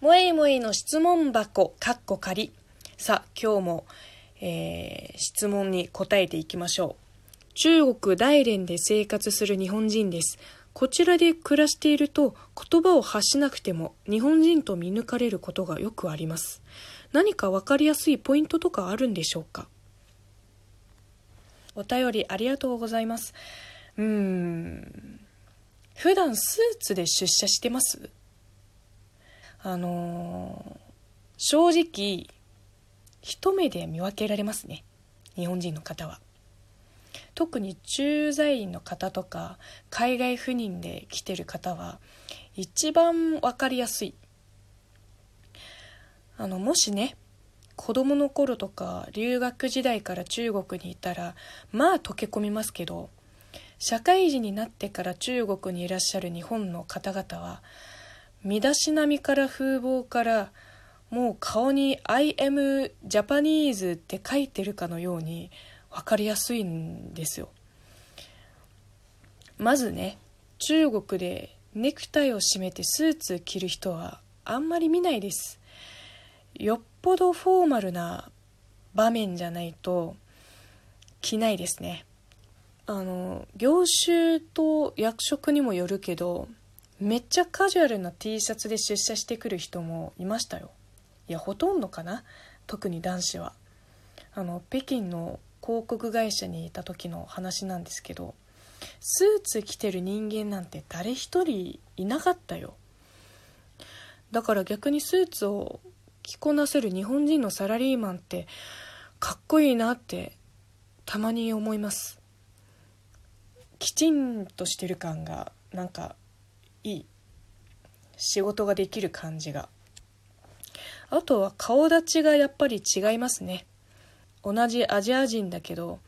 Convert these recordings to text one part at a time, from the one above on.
もえいもえの質問箱、かっこ仮。さあ、今日も、えー、質問に答えていきましょう。中国大連で生活する日本人です。こちらで暮らしていると言葉を発しなくても日本人と見抜かれることがよくあります。何かわかりやすいポイントとかあるんでしょうか？お便りありがとうございます。うーん。普段スーツで出社してます？あのー、正直、一目で見分けられますね。日本人の方は。特に駐在員の方とか、海外赴任で来てる方は、一番分かりやすい。あの、もしね、子供の頃とか留学時代から中国にいたらまあ溶け込みますけど社会人になってから中国にいらっしゃる日本の方々は身だしなみから風貌からもう顔に「I am Japanese」って書いてるかのように分かりやすいんですよ。まずね中国でネクタイを締めてスーツ着る人はあんまり見ないです。よっぽどフォーマルな場面じゃないと着ないですね。あの業種と役職にもよるけどめっちゃカジュアルな T シャツで出社してくる人もいましたよ。いやほとんどかな？特に男子は。あの北京の広告会社にいた時の話なんですけどスーツ着てる人間なんて誰一人いなかったよ。だから逆にスーツを着こなせる日本人のサラリーマンってかっこいいなってたまに思います。きちんとしてる感がなんかいい仕事ができる感じが。あとは顔立ちがやっぱり違いますね。同じアジア人だけど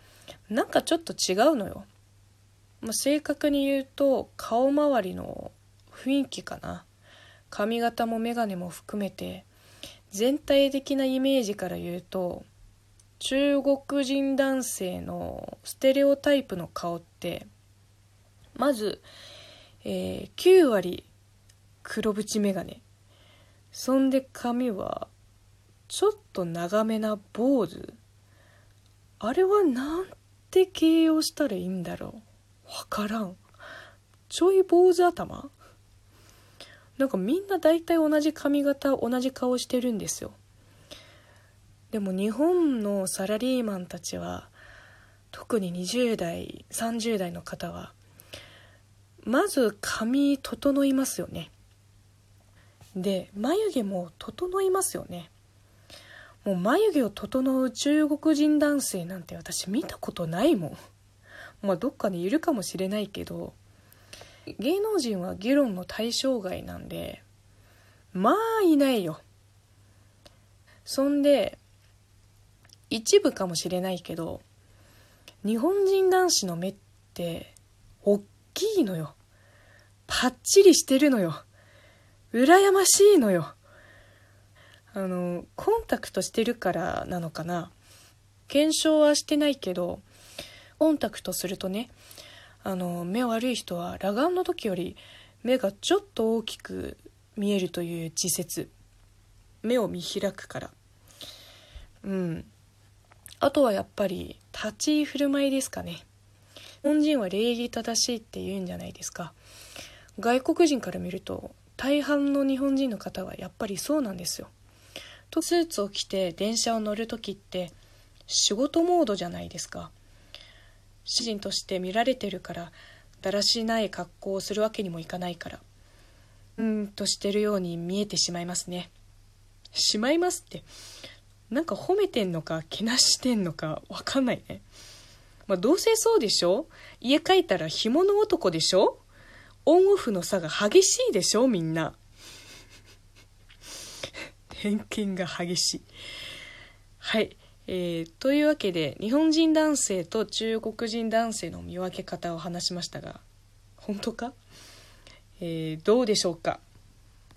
なんかちょっと違うのよ、まあ、正確に言うと顔周りの雰囲気かな。髪型も眼鏡も含めて全体的なイメージから言うと中国人男性のステレオタイプの顔ってまずえー、9割黒縁眼鏡。そんで髪はちょっと長めな坊主。あれはなんて形容したらいいんだろう。わからん。ちょい坊主頭。なんかみんな大体同じ髪型同じ顔してるんですよ。でも日本のサラリーマンたちは特に20代30代の方はまず髪整いますよね。で眉毛も整いますよね。もう眉毛を整う中国人男性なんて私見たことないもん。まあどっかにいるかもしれないけど芸能人は議論の対象外なんでまあいないよ。そんで一部かもしれないけど日本人男子の目って大きいのよ。パッチリしてるのよ。羨ましいのよ。あの、コンタクトしてるからなのかな。検証はしてないけど、コンタクトするとね、あの、目悪い人は裸眼の時より目がちょっと大きく見えるという自説。目を見開くから。うん。あとはやっぱり立ち居振る舞いですかね。日本人は礼儀正しいって言うんじゃないですか。外国人から見ると大半の日本人の方はやっぱりそうなんですよ。とスーツを着て電車を乗る時って仕事モードじゃないですか。主人として見られてるからだらしない格好をするわけにもいかないからうんとしてるように見えてしまいますね。しまいますってなんか褒めてんのかけなしてんのかわかんないね。まあ、どうせそうでしょ？家帰ったら干物男でしょ？オンオフの差が激しいでしょ？みんな。偏見が激しい。はい。えー、というわけで、日本人男性と中国人男性の見分け方を話しましたが、本当か？えー、どうでしょうか？